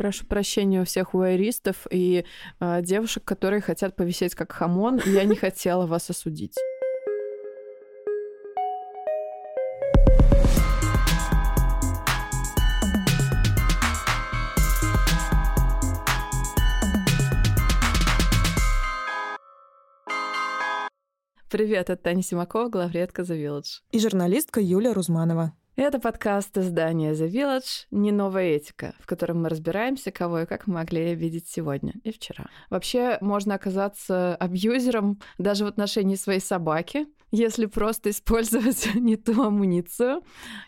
Прошу прощения у всех уайристов и э, девушек, которые хотят повисеть как хамон. Я не хотела вас осудить. Привет, это Таня Симакова, главредка The Village. И журналистка Юлия Рузманова. Это подкаст издания The Village «Не новая этика», в котором мы разбираемся, кого и как мы могли видеть сегодня и вчера. Вообще, можно оказаться абьюзером даже в отношении своей собаки, если просто использовать не ту амуницию.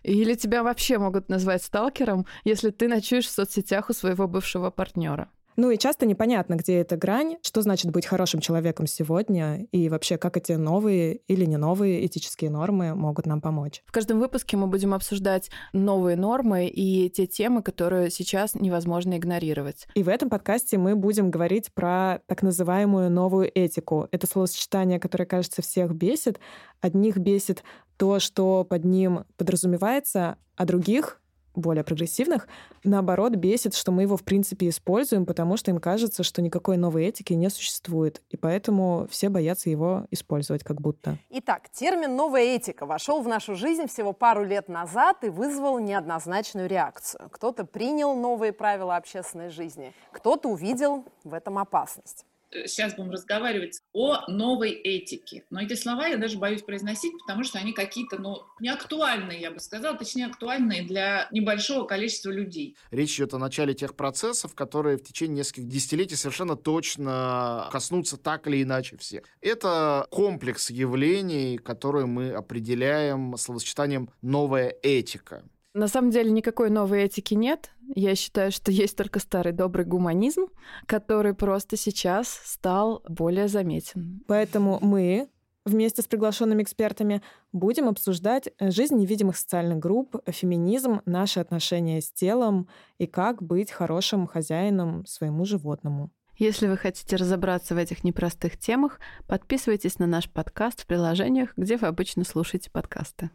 Или тебя вообще могут назвать сталкером, если ты ночуешь в соцсетях у своего бывшего партнера. Ну и часто непонятно, где эта грань, что значит быть хорошим человеком сегодня, и вообще, как эти новые или не новые этические нормы могут нам помочь. В каждом выпуске мы будем обсуждать новые нормы и те темы, которые сейчас невозможно игнорировать. И в этом подкасте мы будем говорить про так называемую новую этику. Это словосочетание, которое, кажется, всех бесит. Одних бесит то, что под ним подразумевается, а других более прогрессивных, наоборот, бесит, что мы его, в принципе, используем, потому что им кажется, что никакой новой этики не существует. И поэтому все боятся его использовать как будто. Итак, термин «новая этика» вошел в нашу жизнь всего пару лет назад и вызвал неоднозначную реакцию. Кто-то принял новые правила общественной жизни, кто-то увидел в этом опасность сейчас будем разговаривать о новой этике. Но эти слова я даже боюсь произносить, потому что они какие-то, ну, актуальные, я бы сказала, точнее, актуальные для небольшого количества людей. Речь идет о начале тех процессов, которые в течение нескольких десятилетий совершенно точно коснутся так или иначе всех. Это комплекс явлений, которые мы определяем словосочетанием «новая этика». На самом деле никакой новой этики нет. Я считаю, что есть только старый добрый гуманизм, который просто сейчас стал более заметен. Поэтому мы вместе с приглашенными экспертами будем обсуждать жизнь невидимых социальных групп, феминизм, наши отношения с телом и как быть хорошим хозяином своему животному. Если вы хотите разобраться в этих непростых темах, подписывайтесь на наш подкаст в приложениях, где вы обычно слушаете подкасты.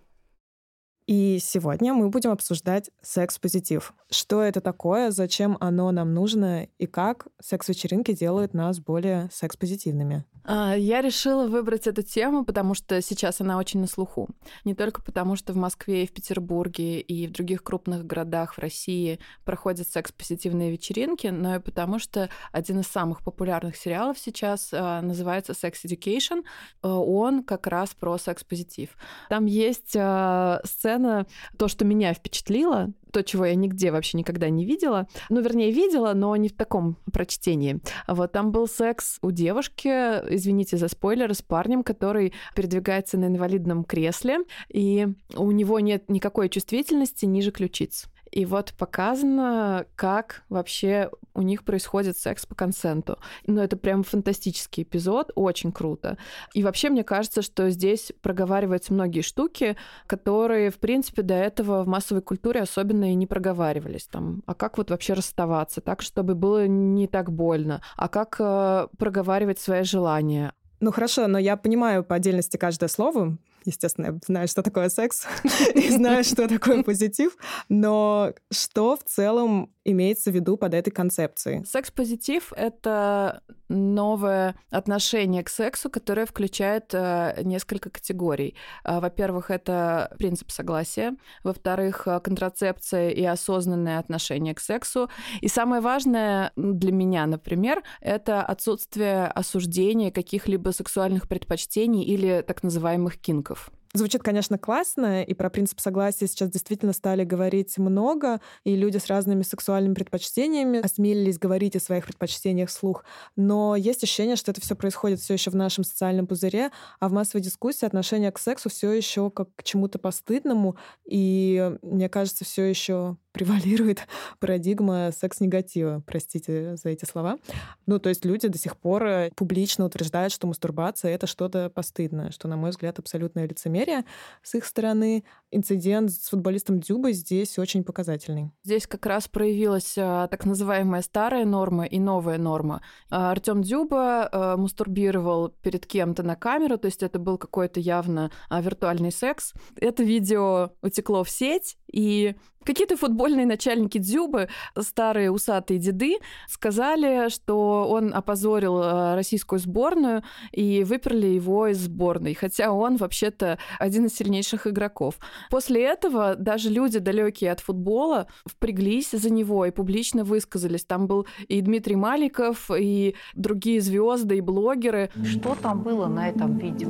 И сегодня мы будем обсуждать секс-позитив. Что это такое, зачем оно нам нужно и как секс-вечеринки делают нас более секс-позитивными. А, я решила выбрать эту тему, потому что сейчас она очень на слуху. Не только потому, что в Москве и в Петербурге и в других крупных городах в России проходят секс-позитивные вечеринки, но и потому, что один из самых популярных сериалов сейчас а, называется Sex Education. А, он как раз про секс-позитив. Там есть сцена, то, что меня впечатлило, то, чего я нигде вообще никогда не видела. Ну, вернее, видела, но не в таком прочтении. Вот там был секс у девушки, извините за спойлер, с парнем, который передвигается на инвалидном кресле, и у него нет никакой чувствительности ниже ключиц. И вот показано, как вообще у них происходит секс по консенту. Ну, это прям фантастический эпизод, очень круто. И вообще, мне кажется, что здесь проговариваются многие штуки, которые, в принципе, до этого в массовой культуре особенно и не проговаривались. Там, а как вот вообще расставаться так, чтобы было не так больно? А как э, проговаривать свои желания? Ну хорошо, но я понимаю по отдельности каждое слово, естественно, я знаю, что такое секс, и знаю, что такое позитив, но что в целом имеется в виду под этой концепцией? Секс-позитив — это новое отношение к сексу, которое включает э, несколько категорий. Э, во-первых, это принцип согласия. Во-вторых, э, контрацепция и осознанное отношение к сексу. И самое важное для меня, например, это отсутствие осуждения каких-либо сексуальных предпочтений или так называемых кинков. Звучит, конечно, классно, и про принцип согласия сейчас действительно стали говорить много, и люди с разными сексуальными предпочтениями осмелились говорить о своих предпочтениях вслух. Но есть ощущение, что это все происходит все еще в нашем социальном пузыре, а в массовой дискуссии отношение к сексу все еще как к чему-то постыдному, и мне кажется, все еще превалирует парадигма секс-негатива, простите за эти слова. Ну, то есть люди до сих пор э, публично утверждают, что мастурбация — это что-то постыдное, что, на мой взгляд, абсолютное лицемерие с их стороны. Инцидент с футболистом Дзюбой здесь очень показательный. Здесь как раз проявилась а, так называемая старая норма и новая норма. А, Артем Дзюба а, мастурбировал перед кем-то на камеру, то есть это был какой-то явно а, виртуальный секс. Это видео утекло в сеть, И Какие-то футбольные начальники Дзюбы, старые усатые деды, сказали, что он опозорил э, российскую сборную и выперли его из сборной, хотя он вообще-то один из сильнейших игроков. После этого даже люди, далекие от футбола, впряглись за него и публично высказались. Там был и Дмитрий Маликов, и другие звезды, и блогеры. Что там было на этом видео?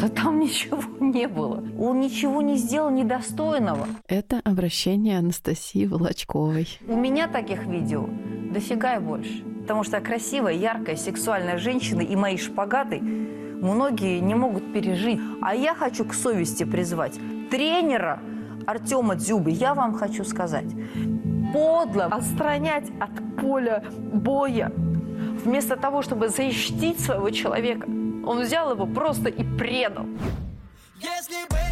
Да там ничего не было. Он ничего не сделал недостойного. Это обращение Анастасии Волочковой. У меня таких видео дофига и больше. Потому что красивая, яркая, сексуальная женщина и мои шпагаты многие не могут пережить. А я хочу к совести призвать тренера Артема Дзюбы. Я вам хочу сказать, подло отстранять от поля боя вместо того, чтобы защитить своего человека, он взял его просто и предал. Если бы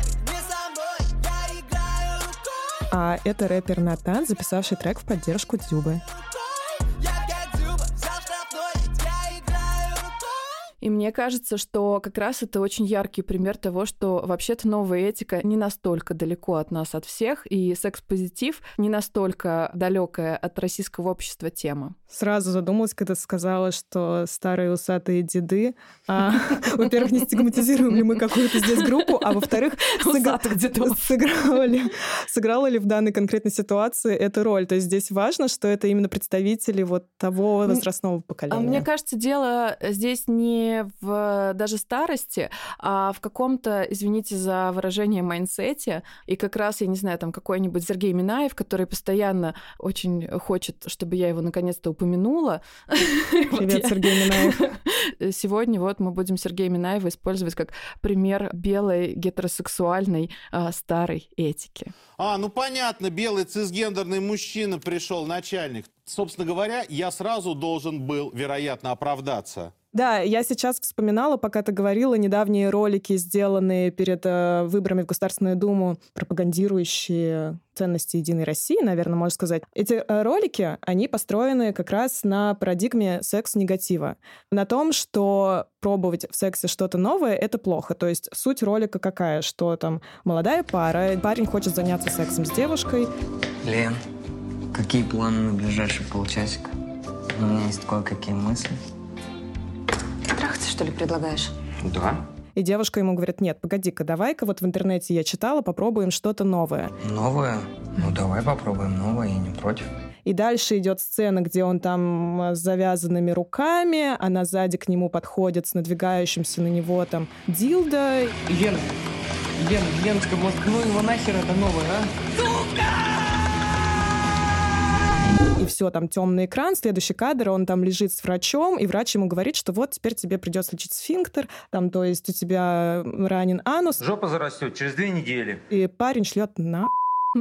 а это рэпер Натан, записавший трек в поддержку Дзюбы. И мне кажется, что как раз это очень яркий пример того, что вообще-то новая этика не настолько далеко от нас, от всех, и секс-позитив не настолько далекая от российского общества тема. Сразу задумалась, когда сказала, что старые усатые деды. А, во-первых, не стигматизируем ли мы какую-то здесь группу, а во-вторых, сыграла ли, в данной конкретной ситуации эту роль. То есть здесь важно, что это именно представители вот того возрастного поколения. Мне кажется, дело здесь не в даже старости, а в каком-то, извините за выражение, майнсете. И как раз, я не знаю, там какой-нибудь Сергей Минаев, который постоянно очень хочет, чтобы я его наконец-то упомянула. Привет, Сергей Минаев. Сегодня вот мы будем Сергея Минаева использовать как пример белой гетеросексуальной а, старой этики. А, ну понятно, белый цисгендерный мужчина пришел, начальник. Собственно говоря, я сразу должен был, вероятно, оправдаться. Да, я сейчас вспоминала, пока ты говорила, недавние ролики, сделанные перед э, выборами в Государственную Думу, пропагандирующие ценности Единой России, наверное, можно сказать. Эти э, ролики, они построены как раз на парадигме секс-негатива. На том, что пробовать в сексе что-то новое — это плохо. То есть суть ролика какая? Что там молодая пара, парень хочет заняться сексом с девушкой. Лен, какие планы на ближайший полчасика? У меня есть кое-какие мысли что ли, предлагаешь? Да. И девушка ему говорит, нет, погоди-ка, давай-ка вот в интернете я читала, попробуем что-то новое. Новое? Ну, давай попробуем новое, я не против. И дальше идет сцена, где он там с завязанными руками, она сзади к нему подходит с надвигающимся на него там дилдо. Лена, Лена, Леночка, вот ну его нахер это новое, а? Сука! И все, там темный экран, следующий кадр, он там лежит с врачом, и врач ему говорит, что вот теперь тебе придется лечить сфинктер, там, то есть у тебя ранен анус. Жопа зарастет через две недели. И парень шлет на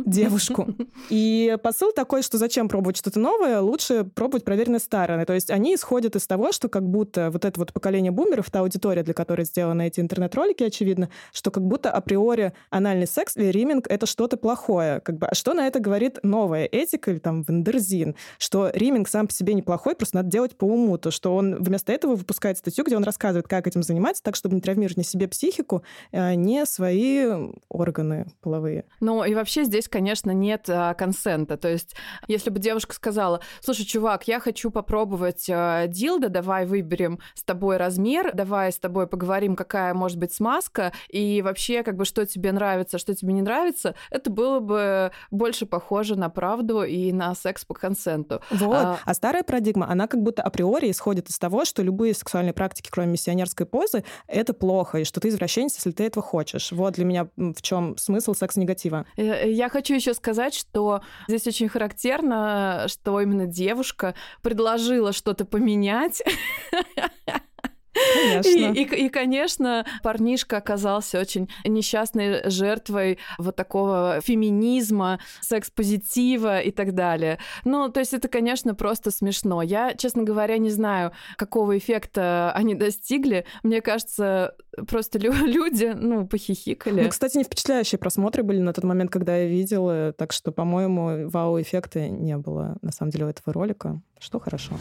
девушку. И посыл такой, что зачем пробовать что-то новое, лучше пробовать проверенные старые. То есть они исходят из того, что как будто вот это вот поколение бумеров, та аудитория, для которой сделаны эти интернет-ролики, очевидно, что как будто априори анальный секс или риминг — это что-то плохое. Как бы, а что на это говорит новая этика или там Вендерзин? Что риминг сам по себе неплохой, просто надо делать по уму. То, что он вместо этого выпускает статью, где он рассказывает, как этим заниматься, так, чтобы не травмировать ни себе психику, а не свои органы половые. Ну и вообще здесь здесь, конечно, нет а, консента. То есть, если бы девушка сказала, слушай, чувак, я хочу попробовать а, дилда, давай выберем с тобой размер, давай с тобой поговорим, какая может быть смазка, и вообще, как бы, что тебе нравится, что тебе не нравится, это было бы больше похоже на правду и на секс по консенту. Вот. А, а старая парадигма, она как будто априори исходит из того, что любые сексуальные практики, кроме миссионерской позы, это плохо, и что ты извращенец, если ты этого хочешь. Вот для меня в чем смысл секс-негатива. Э, я хочу еще сказать, что здесь очень характерно, что именно девушка предложила что-то поменять. Конечно. И, и, и, конечно, парнишка оказался очень несчастной жертвой вот такого феминизма, секс-позитива и так далее. Ну, то есть это, конечно, просто смешно. Я, честно говоря, не знаю, какого эффекта они достигли. Мне кажется, просто люди, ну, похихикали. Ну, кстати, не впечатляющие просмотры были на тот момент, когда я видела, так что, по-моему, вау-эффекта не было, на самом деле, у этого ролика, что хорошо.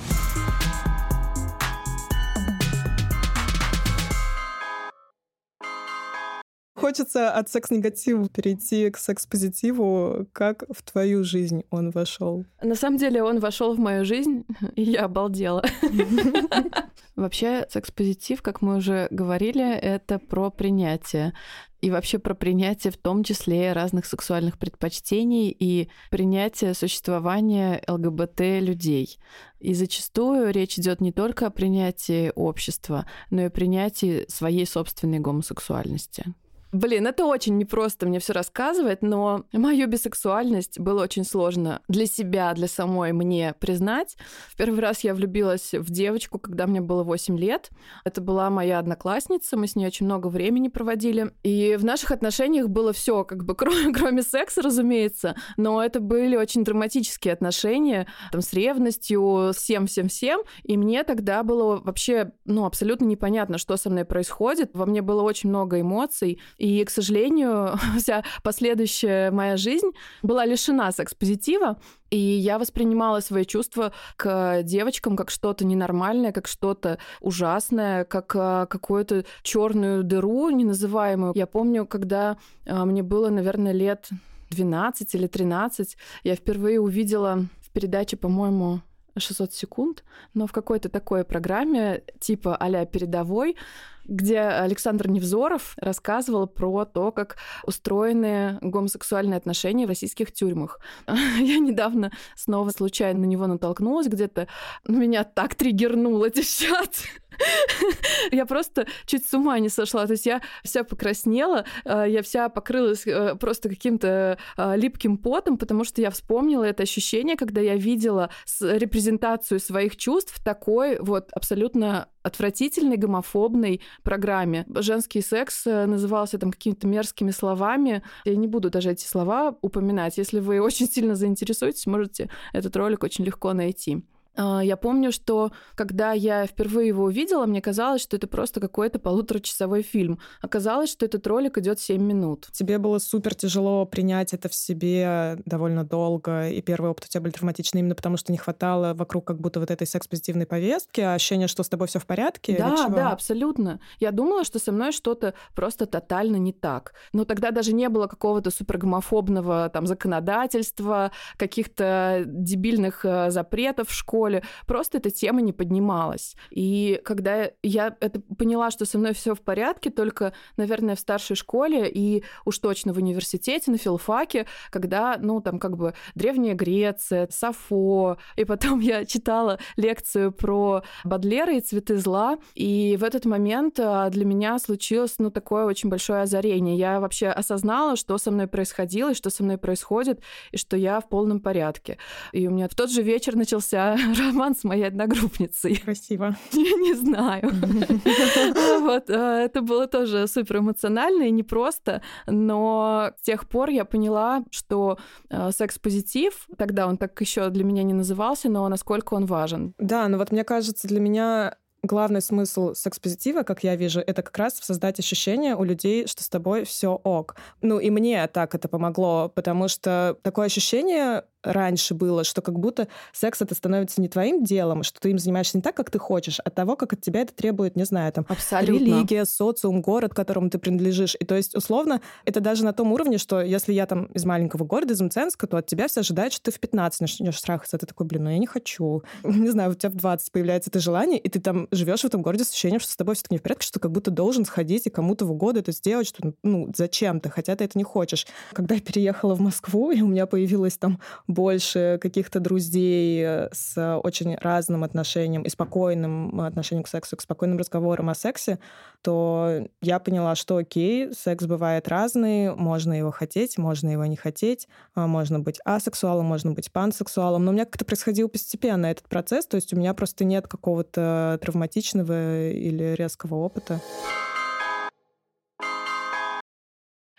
Хочется от секс-негатива перейти к секс-позитиву. Как в твою жизнь он вошел? На самом деле он вошел в мою жизнь, и я обалдела. Вообще, секс-позитив, как мы уже говорили, это про принятие. И вообще про принятие в том числе разных сексуальных предпочтений и принятие существования ЛГБТ людей. И зачастую речь идет не только о принятии общества, но и принятии своей собственной гомосексуальности. Блин, это очень непросто мне все рассказывать, но мою бисексуальность было очень сложно для себя, для самой мне признать. В первый раз я влюбилась в девочку, когда мне было 8 лет. Это была моя одноклассница, мы с ней очень много времени проводили. И в наших отношениях было все, как бы, кроме, кроме секса, разумеется, но это были очень драматические отношения, там, с ревностью, всем-всем-всем. И мне тогда было вообще, ну, абсолютно непонятно, что со мной происходит. Во мне было очень много эмоций, и, к сожалению, вся последующая моя жизнь была лишена секс-позитива, и я воспринимала свои чувства к девочкам как что-то ненормальное, как что-то ужасное, как а, какую-то черную дыру неназываемую. Я помню, когда а, мне было, наверное, лет 12 или 13, я впервые увидела в передаче, по-моему, 600 секунд, но в какой-то такой программе типа а передовой где Александр Невзоров рассказывал про то, как устроены гомосексуальные отношения в российских тюрьмах. Я недавно снова случайно на него натолкнулась где-то. Меня так триггернуло, девчат. Я просто чуть с ума не сошла. То есть я вся покраснела, э, я вся покрылась э, просто каким-то э, липким потом, потому что я вспомнила это ощущение, когда я видела репрезентацию своих чувств такой вот абсолютно отвратительной, гомофобной программе. Женский секс э, назывался там какими-то мерзкими словами. Я не буду даже эти слова упоминать. Если вы очень сильно заинтересуетесь, можете этот ролик очень легко найти. А, я помню, что когда я впервые его увидела, мне казалось, что это просто какой-то полуторачасовой фильм. Оказалось, что этот ролик идет 7 минут. Тебе было супер тяжело принять это в себе довольно долго, и первый опыт у тебя был травматичный именно потому, что не хватало вокруг как будто вот этой секс-позитивной повестки, а ощущение, что с тобой все в порядке? Да, да, абсолютно. Я думала, что со мной что-то просто тотально не так. Но тогда даже не было какого-то супергомофобного там законодательства, каких-то дебильных э, запретов в школе, школе, просто эта тема не поднималась. И когда я это поняла, что со мной все в порядке, только, наверное, в старшей школе и уж точно в университете, на филфаке, когда, ну, там как бы Древняя Греция, Сафо, и потом я читала лекцию про Бадлера и цветы зла, и в этот момент а, для меня случилось, ну, такое очень большое озарение. Я вообще осознала, что со мной происходило, и что со мной происходит, и что я в полном порядке. И у меня в тот же вечер начался роман с моей одногруппницей. Красиво. Я не знаю. Вот, а, это было тоже супер эмоционально и непросто, но с тех пор я поняла, что а, секс-позитив, тогда он так еще для меня не назывался, но насколько он важен. Да, но вот мне кажется, для меня главный смысл секс-позитива, как я вижу, это как раз создать ощущение у людей, что с тобой все ок. Ну и мне так это помогло, потому что такое ощущение раньше было, что как будто секс это становится не твоим делом, что ты им занимаешься не так, как ты хочешь, а того, как от тебя это требует, не знаю, там, Абсолютно. религия, социум, город, которому ты принадлежишь. И то есть, условно, это даже на том уровне, что если я там из маленького города, из Мценска, то от тебя все ожидают, что ты в 15 начнешь страхаться. Ты такой, блин, ну я не хочу. Не знаю, у тебя в 20 появляется это желание, и ты там живешь в этом городе с ощущением, что с тобой все-таки не в порядке, что ты как будто должен сходить и кому-то в угоду это сделать, что, ну, зачем-то, хотя ты это не хочешь. Когда я переехала в Москву, и у меня появилось там больше каких-то друзей э, с очень разным отношением и спокойным отношением к сексу, к спокойным разговорам о сексе, то я поняла, что окей, секс бывает разный, можно его хотеть, можно его не хотеть, а, можно быть асексуалом, можно быть пансексуалом, но у меня как-то происходил постепенно этот процесс, то есть у меня просто нет какого-то травматичного или резкого опыта.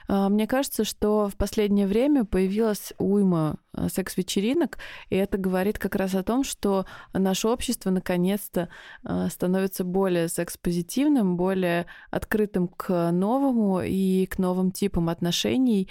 Мне кажется, что в последнее время появилась уйма а, секс-вечеринок, и это говорит как раз о том, что наше общество наконец-то а, становится более секс-позитивным, более открытым к новому и к новым типам отношений,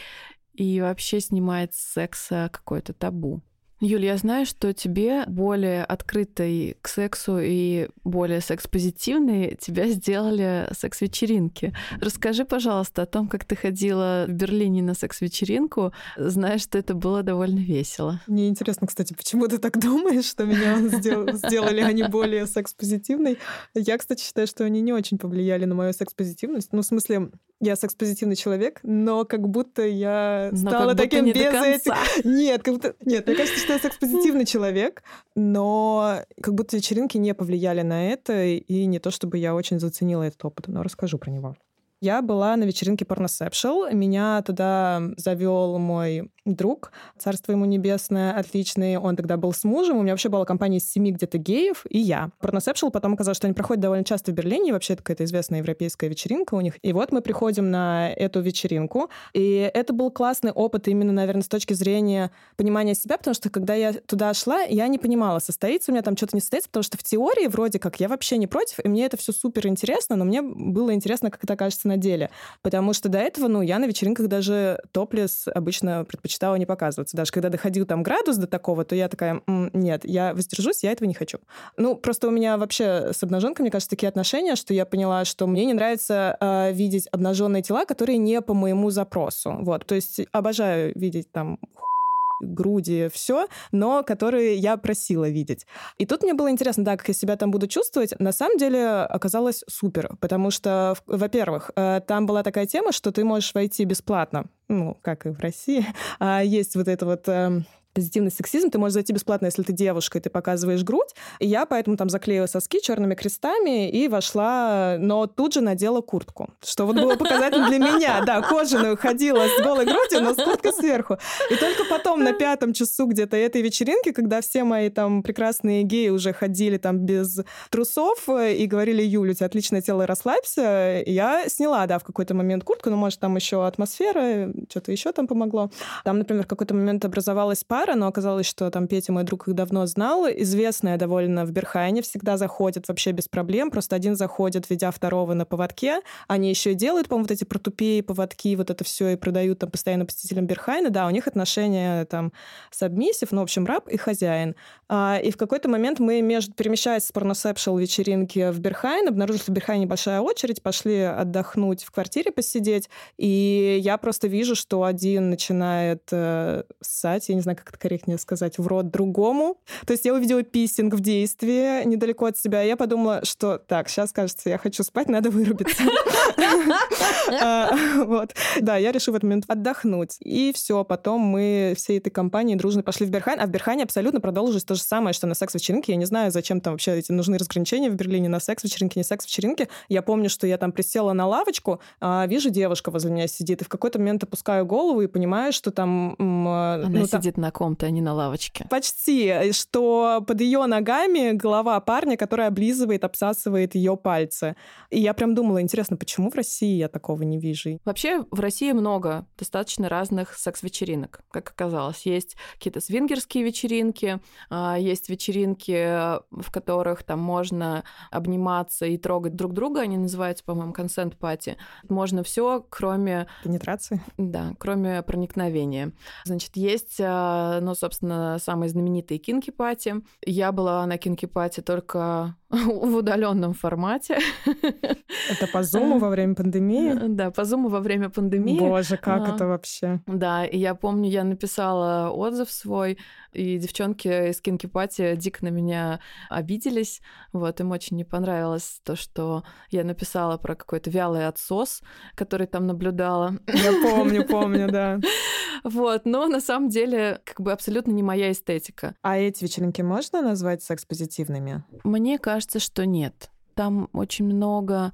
и вообще снимает с секса какое-то табу. Юль, я знаю, что тебе более открытой к сексу и более секс-позитивной тебя сделали секс-вечеринки. Расскажи, пожалуйста, о том, как ты ходила в Берлине на секс-вечеринку, зная, что это было довольно весело. Мне интересно, кстати, почему ты так думаешь, что меня сделали они более секс-позитивной? Я, кстати, считаю, что они не очень повлияли на мою секс-позитивность. Ну, в смысле, я секс-позитивный человек, но как будто я стала таким без этих... Нет, как будто... Нет, мне кажется, что я секс-позитивный человек, но как будто вечеринки не повлияли на это, и не то чтобы я очень заценила этот опыт, но расскажу про него. Я была на вечеринке Pornoceptual. Меня туда завел мой друг, царство ему небесное, отличный. Он тогда был с мужем. У меня вообще была компания из семи где-то геев и я. Pornoceptual потом оказалось, что они проходят довольно часто в Берлине. И вообще какая-то известная европейская вечеринка у них. И вот мы приходим на эту вечеринку. И это был классный опыт именно, наверное, с точки зрения понимания себя, потому что когда я туда шла, я не понимала, состоится у меня там что-то не состоится, потому что в теории вроде как я вообще не против, и мне это все супер интересно, но мне было интересно, как это окажется на деле. Потому что до этого, ну, я на вечеринках даже топлес обычно предпочитала не показываться. Даже когда доходил там градус до такого, то я такая, нет, я воздержусь, я этого не хочу. Ну, просто у меня вообще с обнаженкой, мне кажется, такие отношения, что я поняла, что мне не нравится э, видеть обнаженные тела, которые не по моему запросу. Вот, то есть обожаю видеть там груди, все, но которые я просила видеть. И тут мне было интересно, да, как я себя там буду чувствовать. На самом деле оказалось супер, потому что, во-первых, э, там была такая тема, что ты можешь войти бесплатно, ну, как и в России. А есть вот это вот эм, позитивный сексизм, ты можешь зайти бесплатно, если ты девушка, и ты показываешь грудь. И я поэтому там заклеила соски черными крестами и вошла, но тут же надела куртку, что вот было показательно для меня. Да, кожаную ходила с голой грудью, но с курткой сверху. И только потом на пятом часу где-то этой вечеринки, когда все мои там прекрасные геи уже ходили там без трусов и говорили, Юля, у тебя отличное тело, расслабься, я сняла, да, в какой-то момент куртку, ну, может, там еще атмосфера, что-то еще там помогло. Там, например, в какой-то момент образовалась пара, пара, но оказалось, что там Петя, мой друг, их давно знал. Известная довольно в Берхайне, всегда заходят вообще без проблем. Просто один заходит, ведя второго на поводке. Они еще и делают, по-моему, вот эти протупеи, поводки, вот это все и продают там постоянно посетителям Берхайна. Да, у них отношения там сабмиссив, ну, в общем, раб и хозяин. А, и в какой-то момент мы, между, перемещаясь с порносепшл вечеринки в Берхайн, обнаружили, что в Берхайне большая очередь, пошли отдохнуть в квартире посидеть, и я просто вижу, что один начинает э, ссать, я не знаю, как это корректнее сказать, в рот другому. То есть я увидела писинг в действии недалеко от себя, и я подумала, что так, сейчас, кажется, я хочу спать, надо вырубиться. А, вот. Да, я решила в этот момент отдохнуть. И все, потом мы всей этой компанией дружно пошли в Берхайн, а в Берхайне абсолютно продолжилось то же самое, что на секс-вечеринке. Я не знаю, зачем там вообще эти нужны разграничения в Берлине на секс-вечеринке, не секс-вечеринке. Я помню, что я там присела на лавочку, а вижу, девушка возле меня сидит, и в какой-то момент опускаю голову и понимаю, что там... Она ну, сидит на ком-то, а не на лавочке. Почти. Что под ее ногами голова парня, который облизывает, обсасывает ее пальцы. И я прям думала, интересно, почему в России я такого не вижу? Вообще в России много достаточно разных секс-вечеринок, как оказалось. Есть какие-то свингерские вечеринки, а, есть вечеринки, в которых там можно обниматься и трогать друг друга, они называются, по-моему, консент-пати. Можно все, кроме... Пенетрации? Да, кроме проникновения. Значит, есть, а, ну, собственно, самые знаменитые кинки-пати. Я была на кинки-пати только в удаленном формате. Это по зуму во время пандемии? Да, по зуму во время пандемии. Боже, как а, это вообще? Да, и я помню, я написала отзыв свой, и девчонки из Кинки Пати дико на меня обиделись. Вот, им очень не понравилось то, что я написала про какой-то вялый отсос, который там наблюдала. Я помню, помню, да. Вот, но на самом деле как бы абсолютно не моя эстетика. А эти вечеринки можно назвать секс-позитивными? Мне кажется, что нет. Там очень много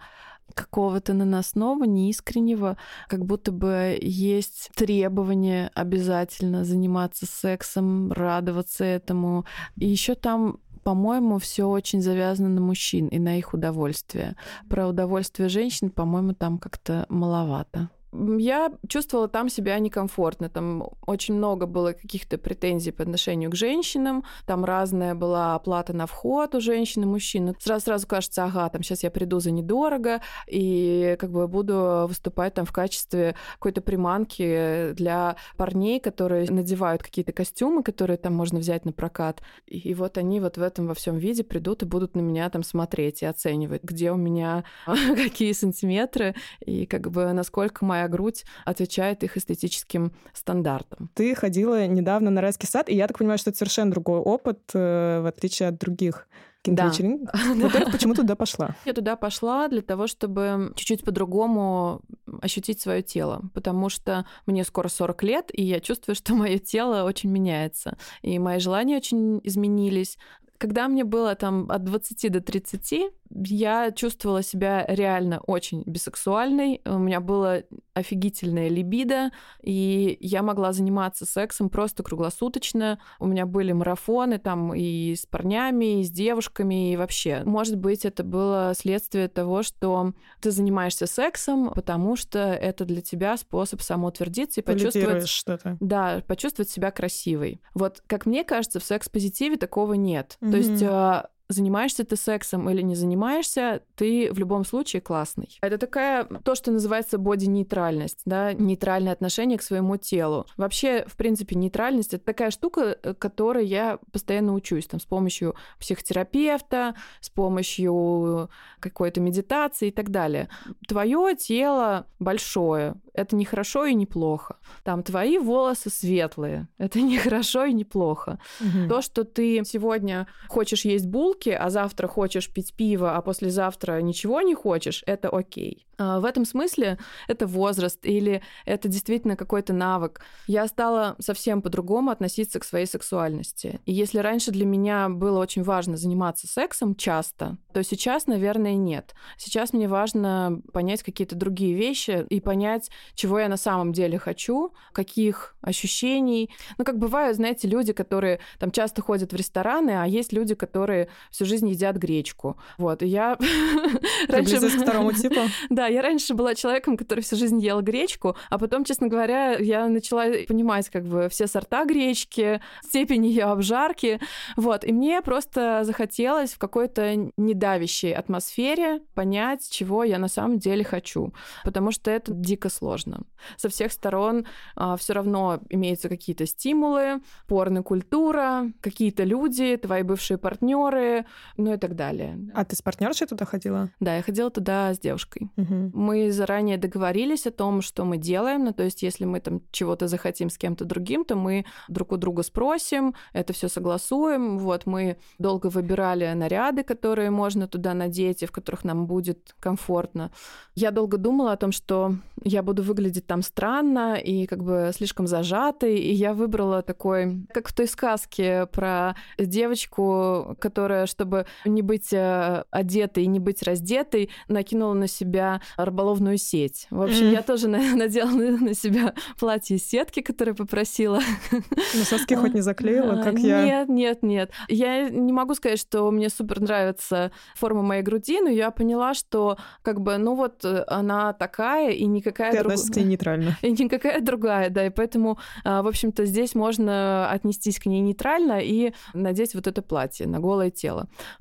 какого-то наносного, неискреннего, как будто бы есть требование обязательно заниматься сексом, радоваться этому. И еще там по-моему, все очень завязано на мужчин и на их удовольствие. Про удовольствие женщин, по-моему, там как-то маловато. Я чувствовала там себя некомфортно. Там очень много было каких-то претензий по отношению к женщинам. Там разная была оплата на вход у женщин и мужчин. Сразу-сразу кажется, ага, там сейчас я приду за недорого и как бы буду выступать там в качестве какой-то приманки для парней, которые надевают какие-то костюмы, которые там можно взять на прокат. И вот они вот в этом во всем виде придут и будут на меня там смотреть и оценивать, где у меня какие сантиметры и как бы насколько моя грудь отвечает их эстетическим стандартам. Ты ходила недавно на райский сад, и я так понимаю, что это совершенно другой опыт, э, в отличие от других. Да. Во-первых, почему туда пошла? Я туда пошла для того, чтобы чуть-чуть по-другому ощутить свое тело, потому что мне скоро 40 лет, и я чувствую, что мое тело очень меняется, и мои желания очень изменились. Когда мне было там от 20 до 30, я чувствовала себя реально очень бисексуальной. У меня было офигительная либидо, и я могла заниматься сексом просто круглосуточно. У меня были марафоны там и с парнями, и с девушками, и вообще. Может быть, это было следствие того, что ты занимаешься сексом, потому что это для тебя способ самоутвердиться и почувствовать... что-то. Да, почувствовать себя красивой. Вот, как мне кажется, в секс-позитиве такого нет. Mm-hmm. То есть а, занимаешься ты сексом или не занимаешься, ты в любом случае классный. Это такая, то, что называется боди-нейтральность, да, нейтральное отношение к своему телу. Вообще, в принципе, нейтральность — это такая штука, э, которой я постоянно учусь, там, с помощью психотерапевта, с помощью какой-то медитации и так далее. Твое тело большое, это не хорошо и не плохо. Там твои волосы светлые, это не хорошо и не плохо. Угу. То, что ты сегодня хочешь есть булки, а завтра хочешь пить пиво, а послезавтра ничего не хочешь, это окей. А, в этом смысле это возраст или это действительно какой-то навык. Я стала совсем по-другому относиться к своей сексуальности. И если раньше для меня было очень важно заниматься сексом часто, то сейчас, наверное, нет. Сейчас мне важно понять какие-то другие вещи и понять, чего я на самом деле хочу, каких ощущений. Ну, как бывают, знаете, люди, которые там часто ходят в рестораны, а есть люди, которые всю жизнь едят гречку. Вот, и я... раньше... к второму типу? Да, я раньше была человеком, который всю жизнь ел гречку, а потом, честно говоря, я начала понимать как бы все сорта гречки, степень ее обжарки, вот, и мне просто захотелось в какой-то недавящей атмосфере понять, чего я на самом деле хочу, потому что это дико сложно. Со всех сторон а, все равно имеются какие-то стимулы, порно-культура, какие-то люди, твои бывшие партнеры, ну и так далее. А ты с партнершей туда ходила? Да, я ходила туда с девушкой. Угу. Мы заранее договорились о том, что мы делаем. Ну, то есть, если мы там чего-то захотим с кем-то другим, то мы друг у друга спросим, это все согласуем. Вот мы долго выбирали наряды, которые можно туда надеть и в которых нам будет комфортно. Я долго думала о том, что я буду выглядеть там странно и как бы слишком зажатой, и я выбрала такой, как в той сказке про девочку, которая, чтобы не быть э, одетой и не быть раздетой, накинула на себя рыболовную сеть. В общем, mm. я тоже надела на себя платье из сетки, которое попросила. Ну, соски хоть не заклеила, как я? Нет, нет, нет. Я не могу сказать, что мне супер нравится форма моей груди, но я поняла, что как бы, ну вот э, она такая и никакая другая. Ты друг... нейтрально. И никакая другая, да, и поэтому, а, в общем-то, здесь можно отнестись к ней нейтрально и надеть вот это платье на голое тело.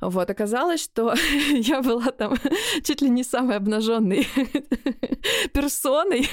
Вот, оказалось, что я была там чуть ли не самой обнаженной персоной.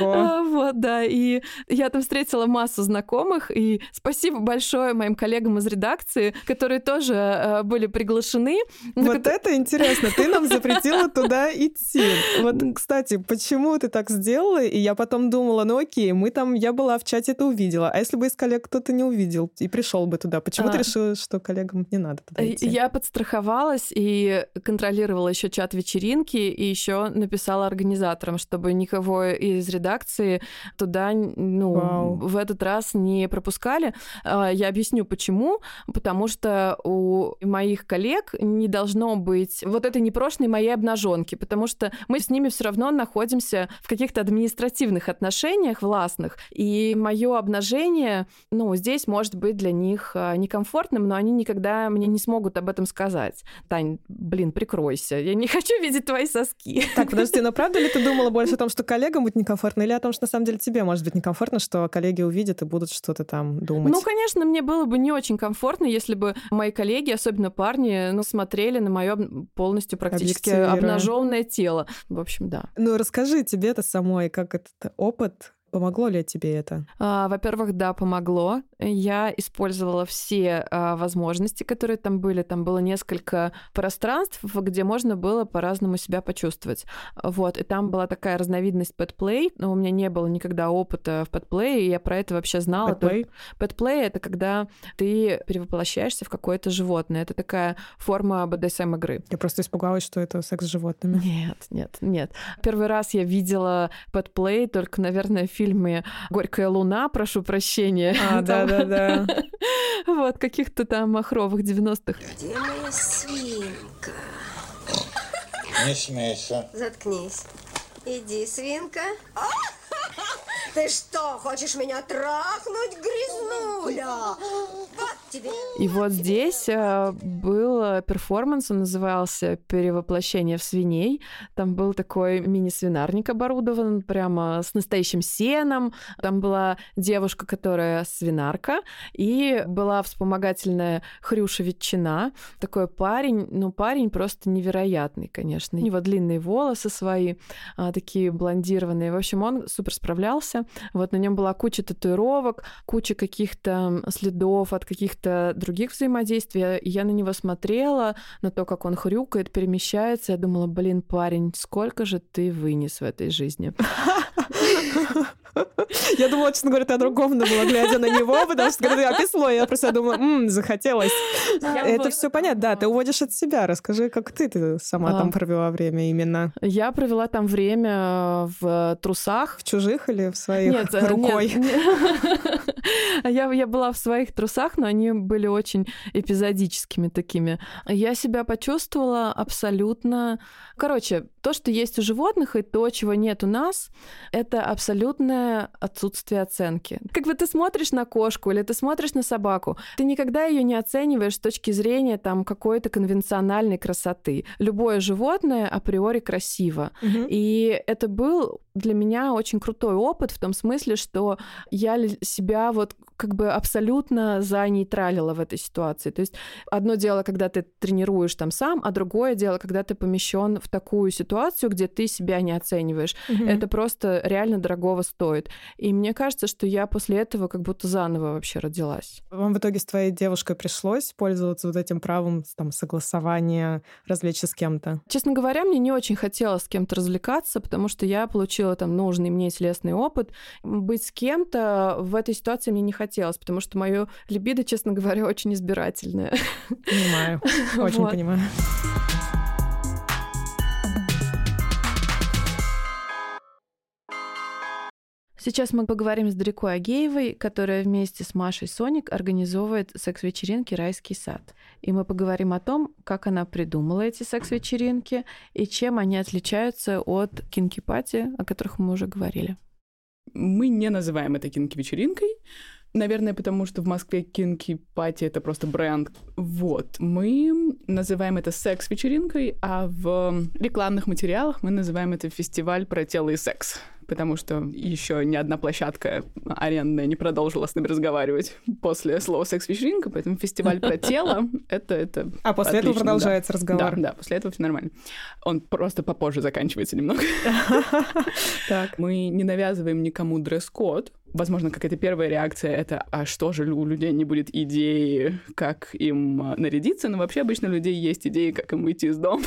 Ого. А, вот, да. И я там встретила массу знакомых. И спасибо большое моим коллегам из редакции, которые тоже э, были приглашены. Вот ко... это интересно. Ты нам запретила туда идти. Вот, кстати, почему ты так сделала? И я потом думала, ну окей, мы там, я была в чате, это увидела. А если бы из коллег кто-то не увидел и пришел бы туда, почему а... ты решила, что коллегам не надо туда идти? Я подстраховалась и контролировала еще чат вечеринки, и еще написала организаторам, чтобы никого из редакции туда, ну, Вау. в этот раз не пропускали. А, Я объясню, почему. Потому что у моих коллег не должно быть вот этой непрошенной моей обнаженки, потому что мы с ними все равно находимся в каких-то административных отношениях властных, и мое обнажение, ну, здесь может быть для них а, некомфортным, но они никогда мне не смогут об этом сказать. Тань, блин, прикройся, я не хочу видеть твои соски. Так, подожди, но правда ли ты думала больше о том, что коллегам некомфортно, или о том, что на самом деле тебе может быть некомфортно, что коллеги увидят и будут что-то там думать? Ну, конечно, мне было бы не очень комфортно, если бы мои коллеги, особенно парни, ну, смотрели на мое полностью практически обнаженное тело. В общем, да. Ну, расскажи тебе это самой, как этот опыт, помогло ли тебе это? А, Во-первых, да, помогло. Я использовала все а, возможности, которые там были. Там было несколько пространств, где можно было по-разному себя почувствовать. Вот. И там была такая разновидность пэтплей, но у меня не было никогда опыта в пэтплее, и я про это вообще знала. Пэтплей? Пэтплей — это когда ты перевоплощаешься в какое-то животное. Это такая форма БДСМ-игры. Я просто испугалась, что это секс с животными. Нет, нет, нет. Первый раз я видела пэтплей только, наверное, в фильме «Горькая луна», прошу прощения. А, да-да-да. Вот, каких-то там махровых 90-х. Где моя свинка? Не смейся. Заткнись. Иди, свинка. Ты что, хочешь меня трахнуть, грязнуля? Вот тебе. И вот здесь э, был э, перформанс, он назывался «Перевоплощение в свиней». Там был такой мини-свинарник оборудован прямо с настоящим сеном. Там была девушка, которая свинарка, и была вспомогательная Хрюша Ветчина. Такой парень, ну, парень просто невероятный, конечно. У него длинные волосы свои, а, такие блондированные. В общем, он супер справлялся. Вот на нем была куча татуировок, куча каких-то следов от каких-то других взаимодействий. И я на него смотрела, на то, как он хрюкает, перемещается. Я думала, блин, парень, сколько же ты вынес в этой жизни? Я думала, честно говоря, ты о другом думала, глядя на него, потому что когда ты описывала, я просто думала, «М, захотелось. Это все понятно, да, ты уводишь от себя. Расскажи, как ты, ты сама А. там провела время именно. Я провела там время в трусах. В чужих или в своих Нет, э, рукой? нет, Я, я была в своих трусах, но они были очень эпизодическими такими. Я себя почувствовала абсолютно... Короче, то, что есть у животных, и то, чего нет у нас, это абсолютное отсутствие оценки. Как бы ты смотришь на кошку или ты смотришь на собаку, ты никогда ее не оцениваешь с точки зрения там какой-то конвенциональной красоты. Любое животное априори красиво. Мгм. И это был для меня очень крутой опыт в том смысле, что я себя вот как бы абсолютно занейтралила в этой ситуации. То есть одно дело, когда ты тренируешь там сам, а другое дело, когда ты помещен в такую ситуацию, где ты себя не оцениваешь. Мгм. Это просто реально дорогого стоит. И мне кажется, что я после этого как будто заново вообще родилась. Вам в итоге с твоей девушкой пришлось пользоваться вот этим правом там, согласования, развлечься с кем-то? Честно говоря, мне не очень хотелось с кем-то развлекаться, потому что я получила там нужный мне телесный опыт. Быть с кем-то в этой ситуации мне не хотелось, потому что мое либидо, честно говоря, очень избирательное. Понимаю, очень Вот. понимаю. Сейчас мы поговорим с Дарикой Агеевой, которая вместе с Машей Соник организовывает секс-вечеринки «Райский сад». И мы поговорим о том, как она придумала эти секс-вечеринки и чем они отличаются от кинки-пати, о которых мы уже говорили. Мы не называем это кинки-вечеринкой. Наверное, потому что в Москве кинки-пати — это просто бренд. Вот. Мы называем это секс-вечеринкой, а в рекламных материалах мы называем это фестиваль про тело и секс. Потому что еще ни одна площадка арендная не продолжила с нами разговаривать после слова секс-вечеринка, поэтому фестиваль про тело — это, это А после этого продолжается разговор. Да, да, после этого все нормально. Он просто попозже заканчивается немного. Так. Мы не навязываем никому дресс-код. Возможно, какая-то первая реакция — это «а что же у людей не будет идеи, как им а, нарядиться?» Но вообще обычно у людей есть идеи, как им выйти из дома.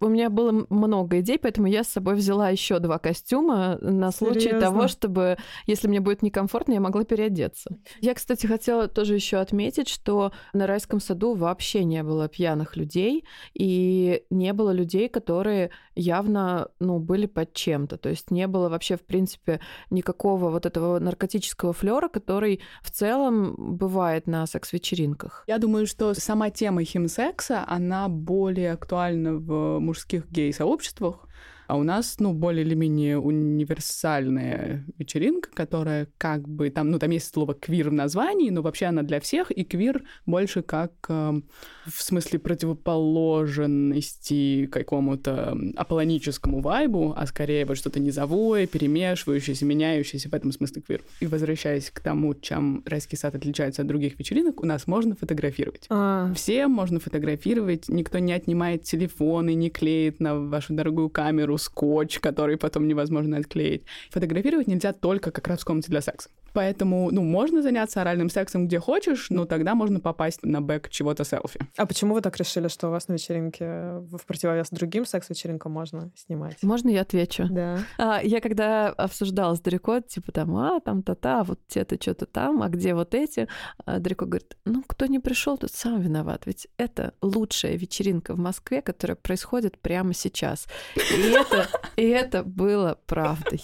У меня было много идей, поэтому я с собой взяла еще два костюма на случай Серьезно? того, чтобы, если мне будет некомфортно, я могла переодеться. Я, кстати, хотела тоже еще отметить, что на райском саду вообще не было пьяных людей, и не было людей, которые явно, ну, были под чем-то. То есть не было вообще, в принципе, никакого вот этого наркотического флера, который в целом бывает на секс-вечеринках. Я думаю, что сама тема химсекса, она более актуальна в мужских гей-сообществах, а у нас, ну, более или менее универсальная вечеринка, которая как бы там, ну, там есть слово квир в названии, но вообще она для всех, и квир больше как э, в смысле противоположенности какому-то аполлоническому вайбу, а скорее вот что-то низовое, перемешивающееся, меняющееся в этом смысле квир. И возвращаясь к тому, чем райский сад отличается от других вечеринок, у нас можно фотографировать. А, Всем можно фотографировать, никто не отнимает телефоны, не клеит на вашу дорогую камеру скотч, который потом невозможно отклеить. Фотографировать нельзя только как раз в комнате для секса. Поэтому, ну, можно заняться оральным сексом где хочешь, но тогда можно попасть на бэк чего-то селфи. а почему вы так решили, что у вас на вечеринке э, в противовес другим секс-вечеринкам можно снимать? Можно я отвечу? Да. А, я когда обсуждала с Дарико, типа там, а, там та-та, вот те-то что-то там, а где вот эти? А Дарико говорит, ну, кто не пришел, тот сам виноват, ведь это лучшая вечеринка в Москве, которая происходит прямо сейчас. И это, и это было правдой.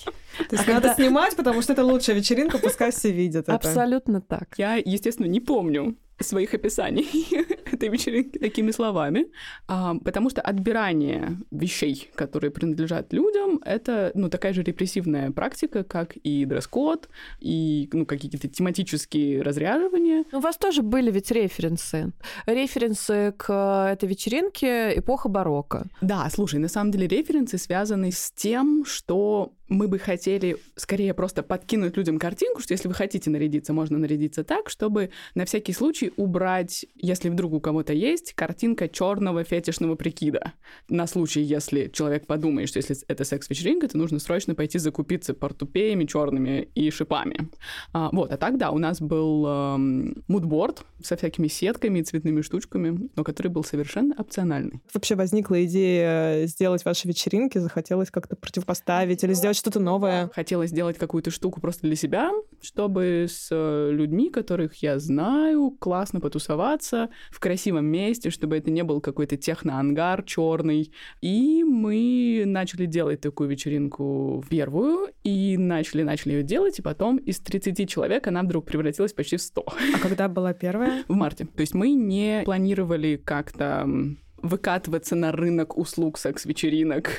То есть А надо снимать, потому что это лучшая вечеринка, пускай все видят это. Абсолютно так. Я, естественно, не помню своих описаний этой вечеринки такими словами, а, потому что отбирание вещей, которые принадлежат людям, это ну, такая же репрессивная практика, как и дресс-код, и ну, какие-то тематические разряживания. У вас тоже были ведь референсы. Референсы к этой вечеринке эпоха барокко. Да, слушай, на самом деле референсы связаны с тем, что мы бы хотели скорее просто подкинуть людям картинку, что если вы хотите нарядиться, можно нарядиться так, чтобы на всякий случай убрать, если вдруг у кого-то есть, картинка черного фетишного прикида. На случай, если человек подумает, что если это секс-вечеринка, то нужно срочно пойти закупиться портупеями черными и шипами. А, вот, а так, да, у нас был эм, мудборд со всякими сетками и цветными штучками, но который был совершенно опциональный. Вообще возникла идея сделать ваши вечеринки, захотелось как-то противопоставить или сделать что-то новое. Хотела сделать какую-то штуку просто для себя, чтобы с э, людьми, которых я знаю, классно потусоваться в красивом месте, чтобы это не был какой-то техноангар черный. И мы начали делать такую вечеринку первую, и начали-начали ее делать, и потом из 30 человек она вдруг превратилась почти в 100 А когда была первая? в марте. То есть мы не планировали как-то выкатываться на рынок услуг секс-вечеринок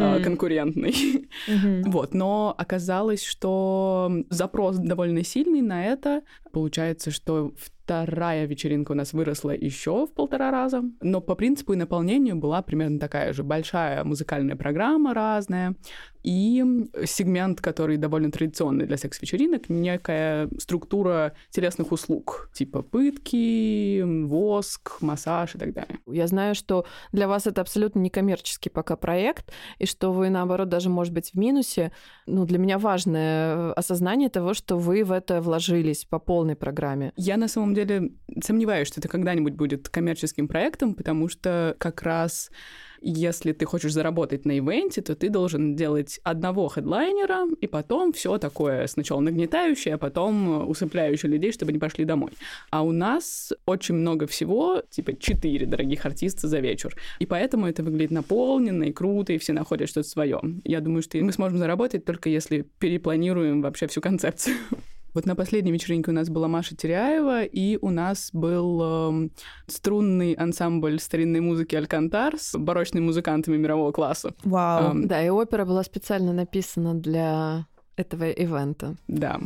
а, конкурентный. Мгм. Вот, но оказалось, что запрос довольно сильный на это. Получается, что вторая вечеринка у нас выросла еще в полтора раза, но по принципу и наполнению была примерно такая же. Большая музыкальная программа разная, и сегмент, который довольно традиционный для секс-вечеринок, некая структура телесных услуг, типа пытки, воск, массаж и так далее. Я знаю, что для вас это абсолютно некоммерческий пока проект, и что вы, наоборот, даже, может быть, в минусе. Ну, для меня важное осознание того, что вы в это вложились по полной программе. Я на самом деле сомневаюсь, что это когда-нибудь будет коммерческим проектом, потому что как раз если ты хочешь заработать на ивенте, то ты должен делать одного хедлайнера, и потом все такое сначала нагнетающее, а потом усыпляющее людей, чтобы они пошли домой. А у нас очень много всего, типа четыре дорогих артиста за вечер. И поэтому это выглядит наполненно и круто, и все находят что-то свое. Я думаю, что мы сможем заработать только если перепланируем вообще всю концепцию. Вот на последней вечеринке у нас была Маша Теряева, и у нас был эм, струнный ансамбль старинной музыки «Алькантар» с барочными музыкантами мирового класса. Вау. Эм, Да, и опера была специально написана для этого ивента. да.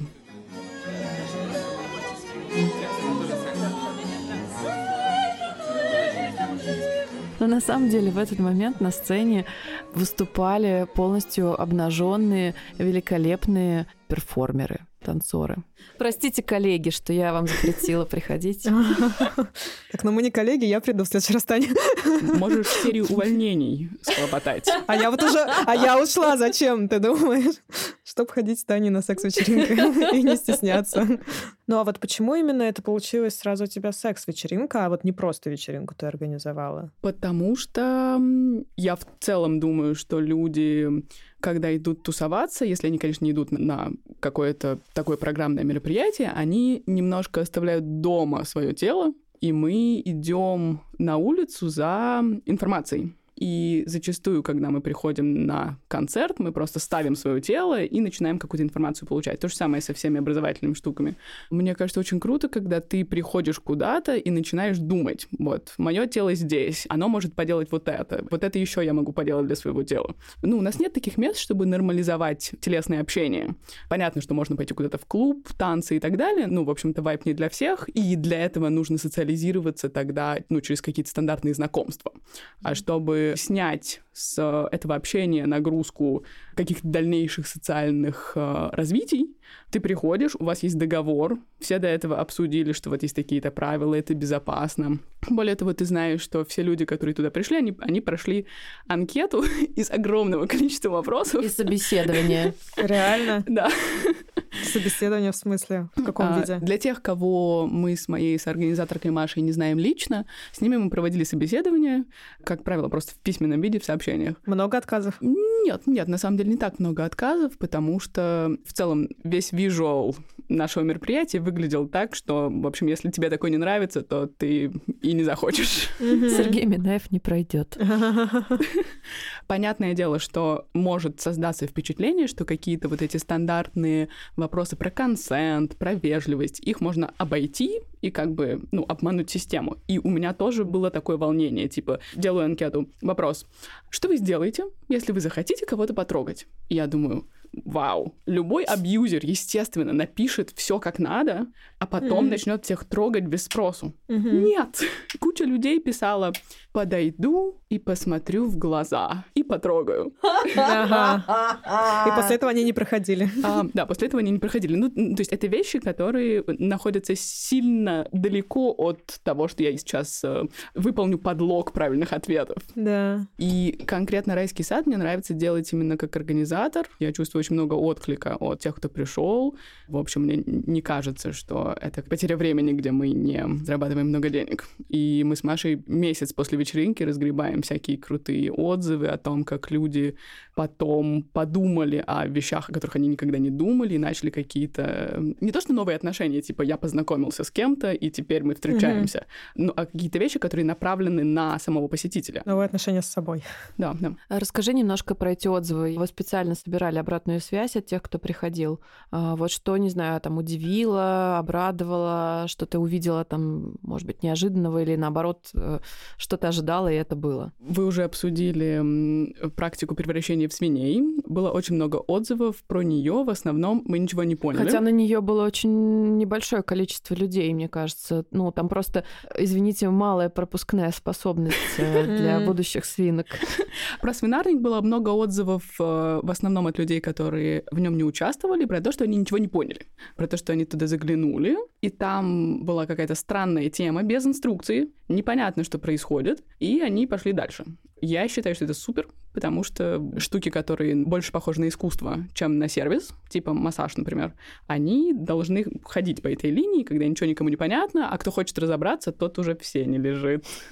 Но на самом деле в этот момент на сцене выступали полностью обнаженные, великолепные перформеры. Танцоры. Простите, коллеги, что я вам запретила приходить. Так, но мы не коллеги, я приду в следующий раз, Таня. Можешь серию увольнений схлопотать. А я вот уже, а я ушла, зачем, ты думаешь? Чтоб ходить с Таней на секс-вечеринку и не стесняться. Ну а вот почему именно это получилось сразу у тебя секс-вечеринка, а вот не просто вечеринку ты организовала? Потому что я в целом думаю, что люди, когда идут тусоваться, если они, конечно, не идут на какое-то такое программное мероприятие, они немножко оставляют дома свое тело, и мы идем на улицу за информацией. И зачастую, когда мы приходим на концерт, мы просто ставим свое тело и начинаем какую-то информацию получать. То же самое со всеми образовательными штуками. Мне кажется, очень круто, когда ты приходишь куда-то и начинаешь думать, вот, мое тело здесь, оно может поделать вот это, вот это еще я могу поделать для своего тела. Ну, у нас нет таких мест, чтобы нормализовать телесное общение. Понятно, что можно пойти куда-то в клуб, танцы и так далее. Ну, в общем-то, вайп не для всех, и для этого нужно социализироваться тогда, ну, через какие-то стандартные знакомства. А чтобы снять с этого общения нагрузку каких-то дальнейших социальных э, развитий, ты приходишь, у вас есть договор, все до этого обсудили, что вот есть такие-то правила, это безопасно. Более того, ты знаешь, что все люди, которые туда пришли, они, они прошли анкету из огромного количества вопросов. И собеседование. Реально? Да. Собеседование в смысле? В каком А, виде? Для тех, кого мы с моей соорганизаторкой Машей не знаем лично, с ними мы проводили собеседование, как правило, просто в письменном виде в сообщениях. Много отказов? Нет, нет, на самом деле не так много отказов, потому что в целом весь визуал нашего мероприятия выглядел так, что, в общем, если тебе такое не нравится, то ты и не захочешь. Сергей Минаев не пройдет. Понятное дело, что может создаться впечатление, что какие-то вот эти стандартные вопросы про консент, про вежливость, их можно обойти и как бы, ну, обмануть систему. И у меня тоже было такое волнение, типа, делаю анкету, вопрос, что вы сделаете, если вы захотите кого-то потрогать? И я думаю, вау, любой абьюзер, естественно, напишет все как надо, а потом Мгм. начнет всех трогать без спросу. Мгм. Нет. Куча людей писала, подойду и посмотрю в глаза и потрогаю. И после этого они не проходили. А, да, после этого они не проходили. Ну, то есть это вещи, которые находятся сильно далеко от того, что я сейчас э, выполню подлог правильных ответов. Да. И конкретно райский сад мне нравится делать именно как организатор. Я чувствую очень много отклика от тех, кто пришел. В общем, мне не кажется, что это потеря времени, где мы не зарабатываем много денег. И мы с Машей месяц после вечеринки разгребаем всякие крутые отзывы о том, как люди потом подумали о вещах, о которых они никогда не думали, и начали какие-то... э, Не то, что новые отношения, типа я познакомился с кем-то, и теперь мы встречаемся, ну, а какие-то вещи, которые направлены на самого посетителя. Новые отношения с собой. Да, да. А Расскажи немножко про эти отзывы. Вы специально собирали обратную связь от тех, кто приходил. А, Вот что, не знаю, там удивило, обрадовало, что ты увидела там, может быть, неожиданного или наоборот, э, что ты ожидала, и это было. Вы уже обсудили практику превращения в свиней. Было очень много отзывов про нее. В основном мы ничего не поняли. Хотя на нее было очень небольшое количество людей, мне кажется. Ну, там просто, извините, малая пропускная способность э, для будущих свинок. Про свинарник было много отзывов, э, в основном от людей, которые в нем не участвовали, про то, что они ничего не поняли, про то, что они туда заглянули, и там была какая-то странная тема без инструкции, непонятно, что происходит, и они пошли дальше. Я считаю, что это супер, потому что штуки, которые больше похожи на искусство, чем на сервис, типа массаж, например, они должны ходить по этой линии, когда ничего никому не понятно, а кто хочет разобраться, тот уже все не лежит.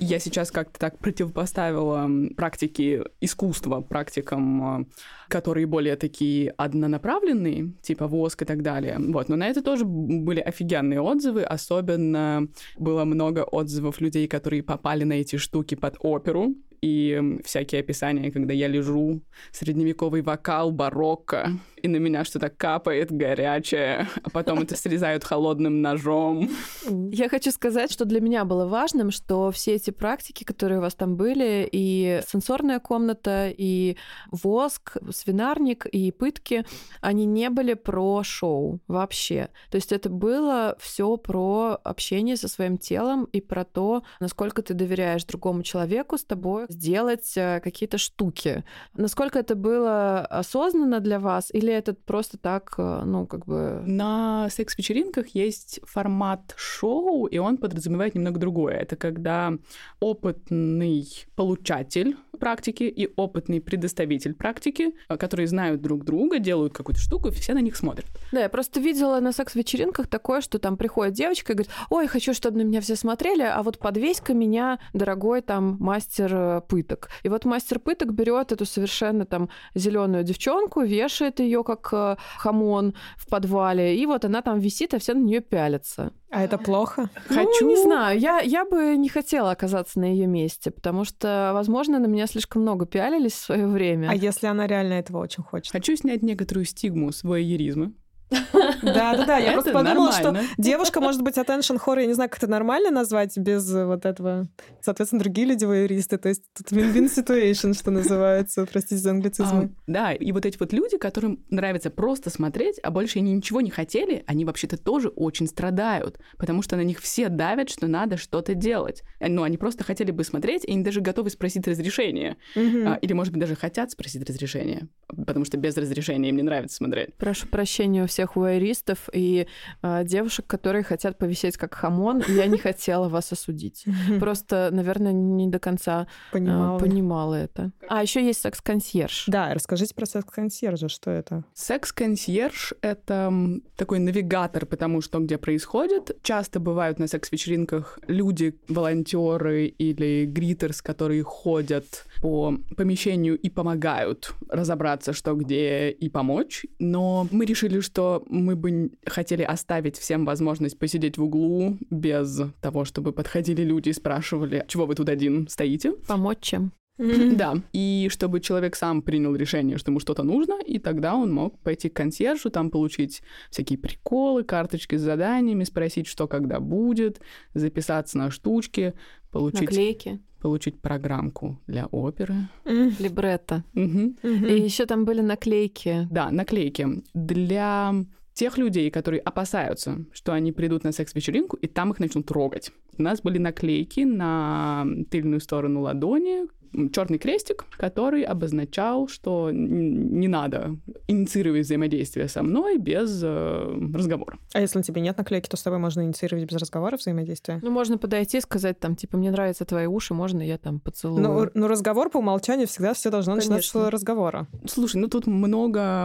Я сейчас как-то так противопоставила практики искусства практикам, э, которые более такие однонаправленные, типа воск и так далее. Вот, но на это тоже были офигенные отзывы, особенно было много отзывов людей, которые попали на эти штуки под оперу, и всякие описания, когда я лежу, средневековый вокал, барокко, и на меня что-то капает горячее, а потом это срезают холодным ножом. Я хочу сказать, что для меня было важным, что все эти практики, которые у вас там были, и сенсорная комната, и воск, свинарник, и пытки, они не были про шоу вообще. То есть это было все про общение со своим телом и про то, насколько ты доверяешь другому человеку с тобой сделать э, какие-то штуки. Насколько это было осознанно для вас, или это просто так, э, ну, как бы... На секс-вечеринках есть формат шоу, и он подразумевает немного другое. Это когда опытный получатель практики и опытный предоставитель практики, э, которые знают друг друга, делают какую-то штуку, и все на них смотрят. Да, я просто видела на секс-вечеринках такое, что там приходит девочка и говорит, ой, хочу, чтобы на меня все смотрели, а вот подвесь-ка меня, дорогой там мастер э, пыток. И вот мастер пыток берет эту совершенно там зеленую девчонку, вешает ее как э, хамон в подвале, и вот она там висит, а все на нее пялятся. А это плохо? Хочу. Ну, не знаю, я, я бы не хотела оказаться на ее месте, потому что, возможно, на меня слишком много пялились в свое время. А если она реально этого очень хочет? Хочу снять некоторую стигму с воеризма. Да, да, да. Я просто подумала, что девушка может быть attention horror, я не знаю, как это нормально назвать без вот этого. Соответственно, другие люди воеристы. То есть тут win-win situation, что называется. Простите за англицизмы. А, да, и вот эти вот люди, которым нравится просто смотреть, а больше они ничего не хотели, они вообще-то тоже очень страдают, потому что на них все давят, что надо что-то делать. Ну, они просто хотели бы смотреть, и они даже готовы спросить разрешение. А, или, может быть, даже хотят спросить разрешение, потому что без разрешения им не нравится смотреть. Прошу прощения у всех уэристов и э, девушек, которые хотят повисеть как хамон. Я не хотела вас осудить. Просто, наверное, не до конца э, Понимала. понимала это. А еще есть секс-консьерж. Да, расскажите про секс-консьержа, что это? Секс-консьерж — это такой навигатор, потому что где происходит. Часто бывают на секс-вечеринках люди, волонтеры или гритерс, которые ходят по помещению и помогают разобраться, что где, и помочь. Но мы решили, что мы бы хотели оставить всем возможность посидеть в углу без того, чтобы подходили люди и спрашивали, чего вы тут один стоите. Помочь чем? Да. И чтобы человек сам принял решение, что ему что-то нужно, и тогда он мог пойти к консьержу, там получить всякие приколы, карточки с заданиями, спросить, что когда будет, записаться на штучки, получить, Наклейки. Получить программку для оперы. Либретто. И еще там были наклейки. Да, наклейки. Для тех людей, которые опасаются, что они придут на секс-вечеринку, и там их начнут трогать. У нас были наклейки на тыльную сторону ладони, черный крестик, который обозначал, что не надо инициировать взаимодействие со мной без э, разговора. А если на тебе нет наклейки, то с тобой можно инициировать без разговора взаимодействие? Ну, можно подойти и сказать там, типа, мне нравятся твои уши, можно я там поцелую? Ну, ну, разговор по умолчанию всегда все должно начинаться Конечно. с разговора. Слушай, ну тут много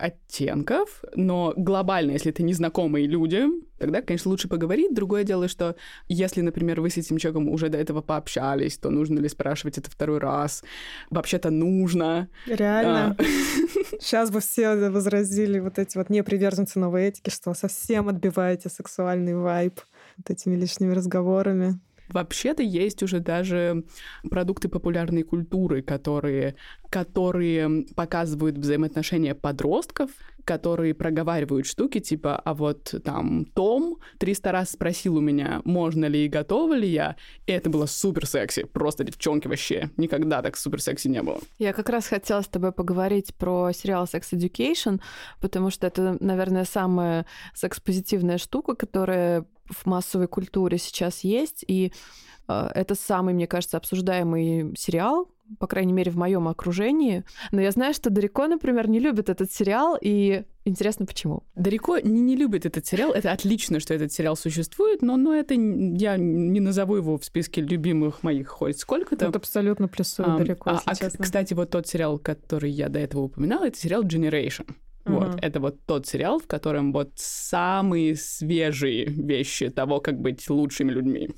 оттенков, но глобально, если это незнакомые люди, тогда, конечно, лучше поговорить. Другое дело, что если, например, вы с этим человеком уже до этого пообщались, то нужно ли спрашивать это второй раз? Вообще-то нужно. Реально. А. Сейчас бы все возразили вот эти вот неприверженцы новой этики, что совсем отбиваете сексуальный вайб вот этими лишними разговорами. Вообще-то есть уже даже продукты популярной культуры, которые, которые показывают взаимоотношения подростков, которые проговаривают штуки типа, а вот там Том 300 раз спросил у меня, можно ли и готова ли я, и это было супер секси, просто девчонки вообще, никогда так супер секси не было. Я как раз хотела с тобой поговорить про сериал Sex Education, потому что это, наверное, самая секс-позитивная штука, которая в массовой культуре сейчас есть, и э, это самый, мне кажется, обсуждаемый сериал, по крайней мере, в моем окружении. Но я знаю, что Дарико, например, не любит этот сериал, и интересно, почему. Далеко не, не любит этот сериал. Это отлично, что этот сериал существует, но, но это я не назову его в списке любимых моих хоть сколько-то. Тут абсолютно плюсую а, если а, честно. кстати, вот тот сериал, который я до этого упоминала, это сериал Generation. Вот, Мгм. это вот тот сериал, в котором вот самые свежие вещи того, как быть лучшими людьми.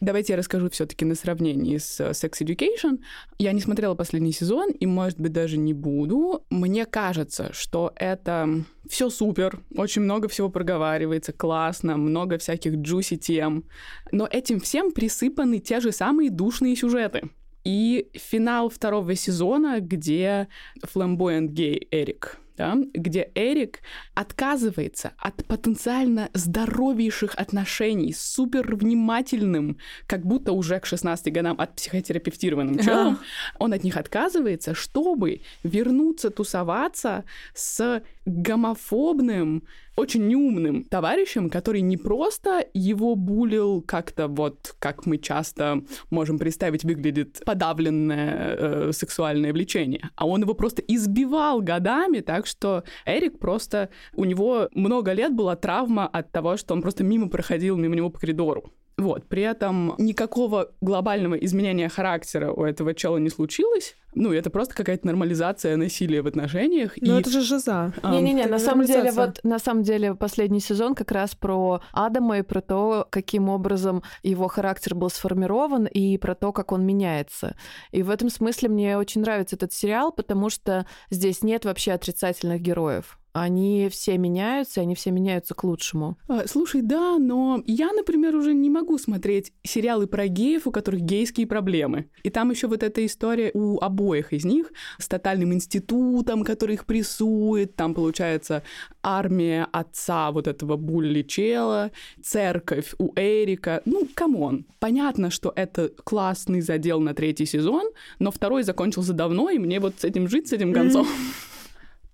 Давайте я расскажу все-таки на сравнении с э, Sex Education. Я не смотрела последний сезон и, может быть, даже не буду. Мне кажется, что это все супер, очень много всего проговаривается, классно, много всяких джуси тем, но этим всем присыпаны те же самые душные сюжеты. И финал второго сезона, где фламбоянт гей Эрик да, где Эрик отказывается от потенциально здоровейших отношений с супер внимательным, как будто уже к 16 годам от психотерапевтированным челом, он от них отказывается, чтобы вернуться тусоваться с гомофобным, очень неумным товарищем, который не просто его булил как-то вот, как мы часто можем представить, выглядит подавленное э, сексуальное влечение, а он его просто избивал годами, так что Эрик просто, у него много лет была травма от того, что он просто мимо проходил, мимо него по коридору. Вот, при этом никакого глобального изменения характера у этого чела не случилось. Ну, это просто какая-то нормализация насилия в отношениях. Но и... это же жиза. Не-не-не, Это на самом деле, вот на самом деле последний сезон как раз про Адама и про то, каким образом его характер был сформирован и про то, как он меняется. И в этом смысле мне очень нравится этот сериал, потому что здесь нет вообще отрицательных героев. Они все меняются, они все меняются к лучшему. А, Слушай, да, но я, например, уже не могу смотреть сериалы про геев, у которых гейские проблемы. И там еще вот эта история у обоих из них с тотальным институтом, который их прессует. Там, получается, армия отца вот этого bully чела, церковь у Эрика. Ну, come on. Понятно, что это классный задел на третий сезон, но второй закончился давно, и мне вот с этим жить, с этим концом.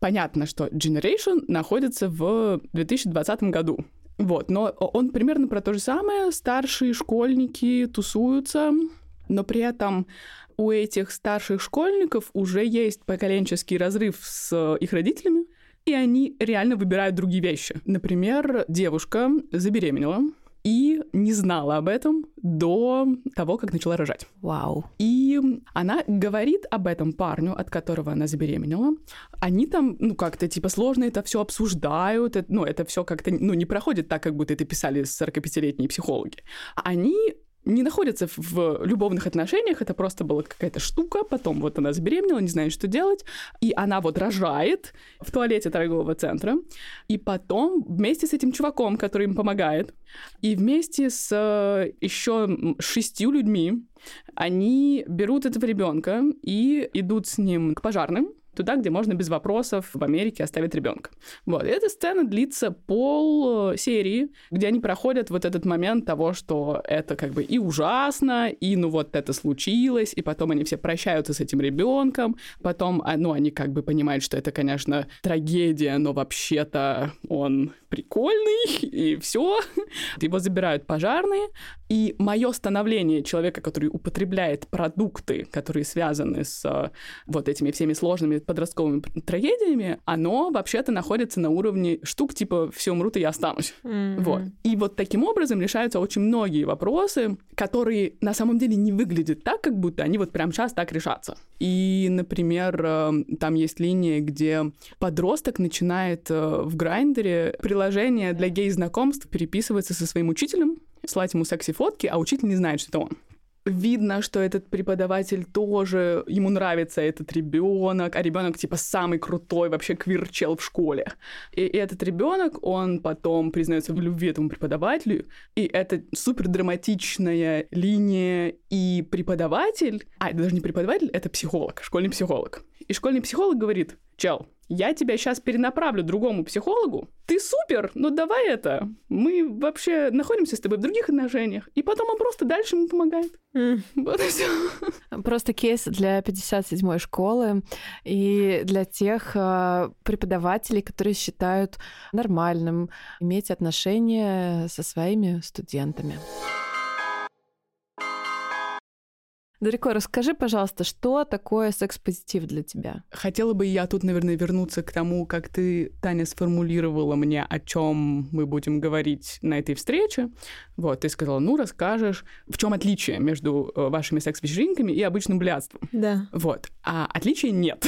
Понятно, что Generation находится в 2020 году. Вот, но он примерно про то же самое. Старшие школьники тусуются, но при этом у этих старших школьников уже есть поколенческий разрыв с их родителями, и они реально выбирают другие вещи. Например, девушка забеременела и не знала об этом до того, как начала рожать. Вау. И она говорит об этом парню, от которого она забеременела. Они там, ну, как-то, типа, сложно это все обсуждают, это- ну, это все как-то, ну, не проходит так, как будто это писали 45-летние психологи. Они не находятся в- любовных отношениях, это просто была какая-то штука, потом вот она забеременела, не знает, что делать, и она вот рожает в туалете торгового центра, и потом вместе с этим чуваком, который им помогает, и вместе с э, еще шестью людьми они берут этого ребенка и идут с ним к пожарным, туда, где можно без вопросов в Америке оставить ребенка. Вот. И эта сцена длится пол э, серии, где они проходят вот этот момент того, что это как бы и ужасно, и ну вот это случилось, и потом они все прощаются с этим ребенком, потом, а, ну, они как бы понимают, что это, конечно, трагедия, но вообще-то он прикольный, и все. Его забирают пожарные, и мое становление человека, который употребляет продукты, которые связаны с э, вот этими всеми сложными подростковыми трагедиями, оно вообще-то находится на уровне штук типа «все умрут, и я останусь». Мгм. Вот. И вот таким образом решаются очень многие вопросы, которые на самом деле не выглядят так, как будто они вот прямо сейчас так решатся. И, например, э, там есть линия, где подросток начинает э, в Грайндере приложение для гей-знакомств переписываться со своим учителем, слать ему секси-фотки, а учитель не знает, что это он. Видно, что этот преподаватель тоже, ему нравится этот ребенок, а ребенок типа самый крутой вообще квирчел в школе. И этот ребенок, он потом признается в любви этому преподавателю, и это супер драматичная линия, и преподаватель, а это даже не преподаватель, это психолог, школьный психолог. И школьный психолог говорит, чел, я тебя сейчас перенаправлю другому психологу, ты супер, но давай это, мы вообще находимся с тобой в других отношениях, и потом он просто дальше ему помогает. Вот и все. Просто кейс для 57-й школы и для тех э, преподавателей, которые считают нормальным иметь отношения со своими студентами. Дарико, расскажи, пожалуйста, что такое секс-позитив для тебя? Хотела бы я тут, наверное, вернуться к тому, как ты, Таня, сформулировала мне, о чем мы будем говорить на этой встрече. Вот, ты сказала, ну, расскажешь, в чем отличие между э, вашими секс-вечеринками и обычным блядством. Да. Вот. А отличия нет.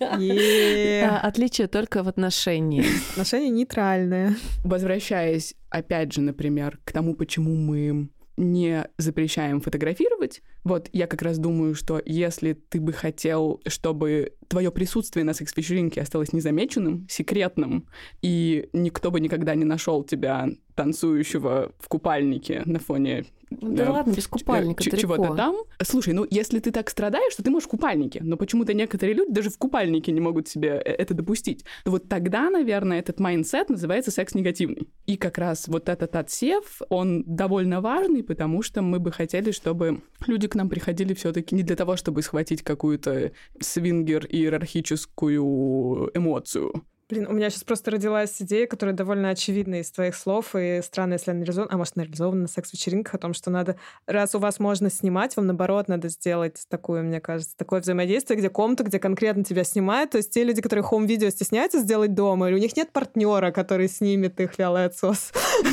А, Отличие только в отношении. Отношения нейтральные. Возвращаясь, опять же, например, к тому, почему мы не запрещаем фотографировать. Вот я как раз думаю, что если ты бы хотел, чтобы твое присутствие на секс-вечеринке осталось незамеченным, секретным, и никто бы никогда не нашел тебя танцующего в купальнике на фоне Да э, ладно, без купальника, ч- далеко. чего-то там. Слушай, ну если ты так страдаешь, то ты можешь в купальнике, но почему-то некоторые люди даже в купальнике не могут себе э- это допустить. То вот тогда, наверное, этот mindset называется секс-негативный. И как раз вот этот отсев, он довольно важный, потому что мы бы хотели, чтобы люди к нам приходили все таки не для того, чтобы схватить какую-то свингер-иерархическую эмоцию, Блин, у меня сейчас просто родилась идея, которая довольно очевидна из твоих слов, и странно, если она реализована, а может, она реализована на секс-вечеринках, о том, что надо, раз у вас можно снимать, вам, наоборот, надо сделать такую, мне кажется, такое взаимодействие, где комната, где конкретно тебя снимают, то есть те люди, которые хоум-видео стесняются сделать дома, или у них нет партнера, который снимет их вялый отсос,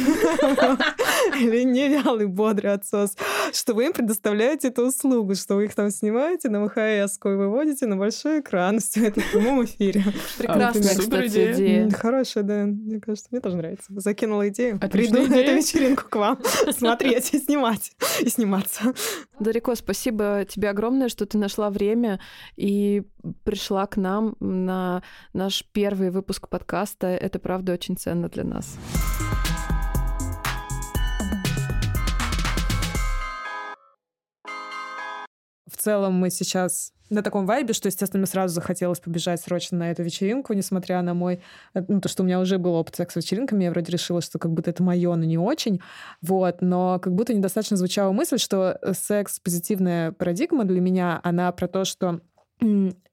или не вялый, бодрый отсос, что вы им предоставляете эту услугу, что вы их там снимаете на ВХС, и выводите на большой экран, все это в прямом эфире. Прекрасная, кстати, идея. Хорошая, да. Мне кажется, мне тоже нравится. Закинула идею. Отличная Приду на идея. эту вечеринку к вам смотреть и снимать, и сниматься. Дарико, спасибо тебе огромное, что ты нашла время и пришла к нам на наш первый выпуск подкаста. Это, правда, очень ценно для нас. В целом мы сейчас на таком вайбе, что, естественно, мне сразу захотелось побежать срочно на эту вечеринку, несмотря на мой... э, Ну, то, что у меня уже был опыт секс-вечеринками, я вроде решила, что как будто это мое, но не очень. Вот. Но как будто недостаточно звучала мысль, что э, секс-позитивная парадигма для меня, она про то, что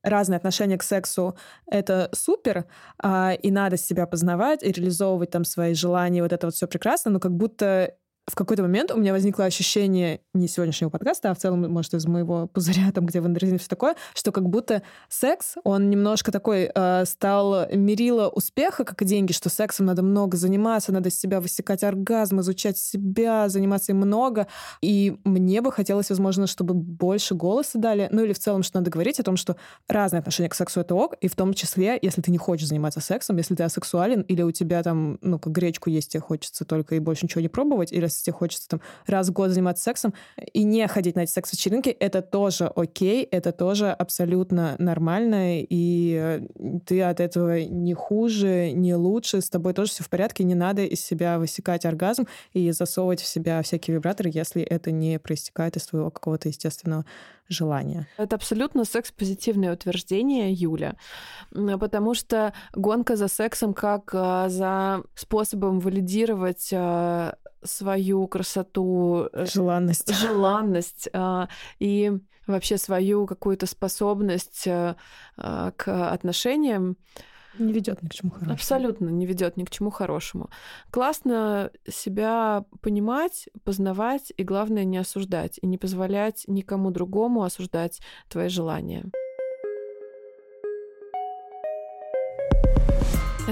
разные отношения к сексу — это супер, а, и надо себя познавать и реализовывать там свои желания, вот это вот все прекрасно, но как будто в какой-то момент у меня возникло ощущение не сегодняшнего подкаста, а в целом, может, из моего пузыря, там, где в интернете все такое, что как будто секс, он немножко такой э, стал мерило успеха, как и деньги, что сексом надо много заниматься, надо из себя высекать оргазм, изучать себя, заниматься им много. И мне бы хотелось, возможно, чтобы больше голоса дали, ну или в целом, что надо говорить о том, что разные отношения к сексу — это ок, и в том числе, если ты не хочешь заниматься сексом, если ты асексуален, или у тебя там, ну, как гречку есть, тебе хочется только и больше ничего не пробовать, или если тебе хочется там раз в год заниматься сексом и не ходить на эти секс-вечеринки, это тоже окей, это тоже абсолютно нормально, и э, ты от этого не хуже, не лучше, с тобой тоже все в порядке, не надо из себя высекать оргазм и засовывать в себя всякие вибраторы, если это не проистекает из твоего какого-то естественного желания. Это абсолютно секс-позитивное утверждение, Юля, потому что гонка за сексом как а, за способом валидировать а, свою красоту, э, Желанность. желанность а, и вообще свою какую-то способность а, а, к отношениям Не ведет ни к чему хорошему. абсолютно не ведет ни к чему хорошему. Классно себя понимать, познавать и, главное, не осуждать и не позволять никому другому осуждать твои желания.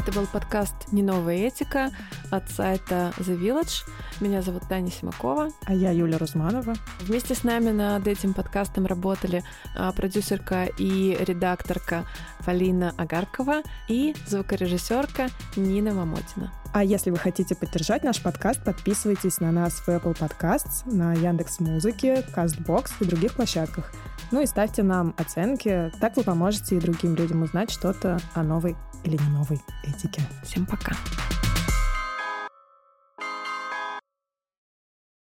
Это был подкаст «Не новая этика» от сайта The Village. Меня зовут Таня Симакова. А я Юля Рузманова. Вместе с нами над этим подкастом работали а, продюсерка и редакторка Полина Агаркова и звукорежиссерка Нина Мамотина. А если вы хотите поддержать наш подкаст, подписывайтесь на нас в Apple Podcasts, на Яндекс Музыке, Castbox и других площадках. Ну и ставьте нам оценки, так вы поможете и другим людям узнать что-то о новой или не новой этике. Всем пока!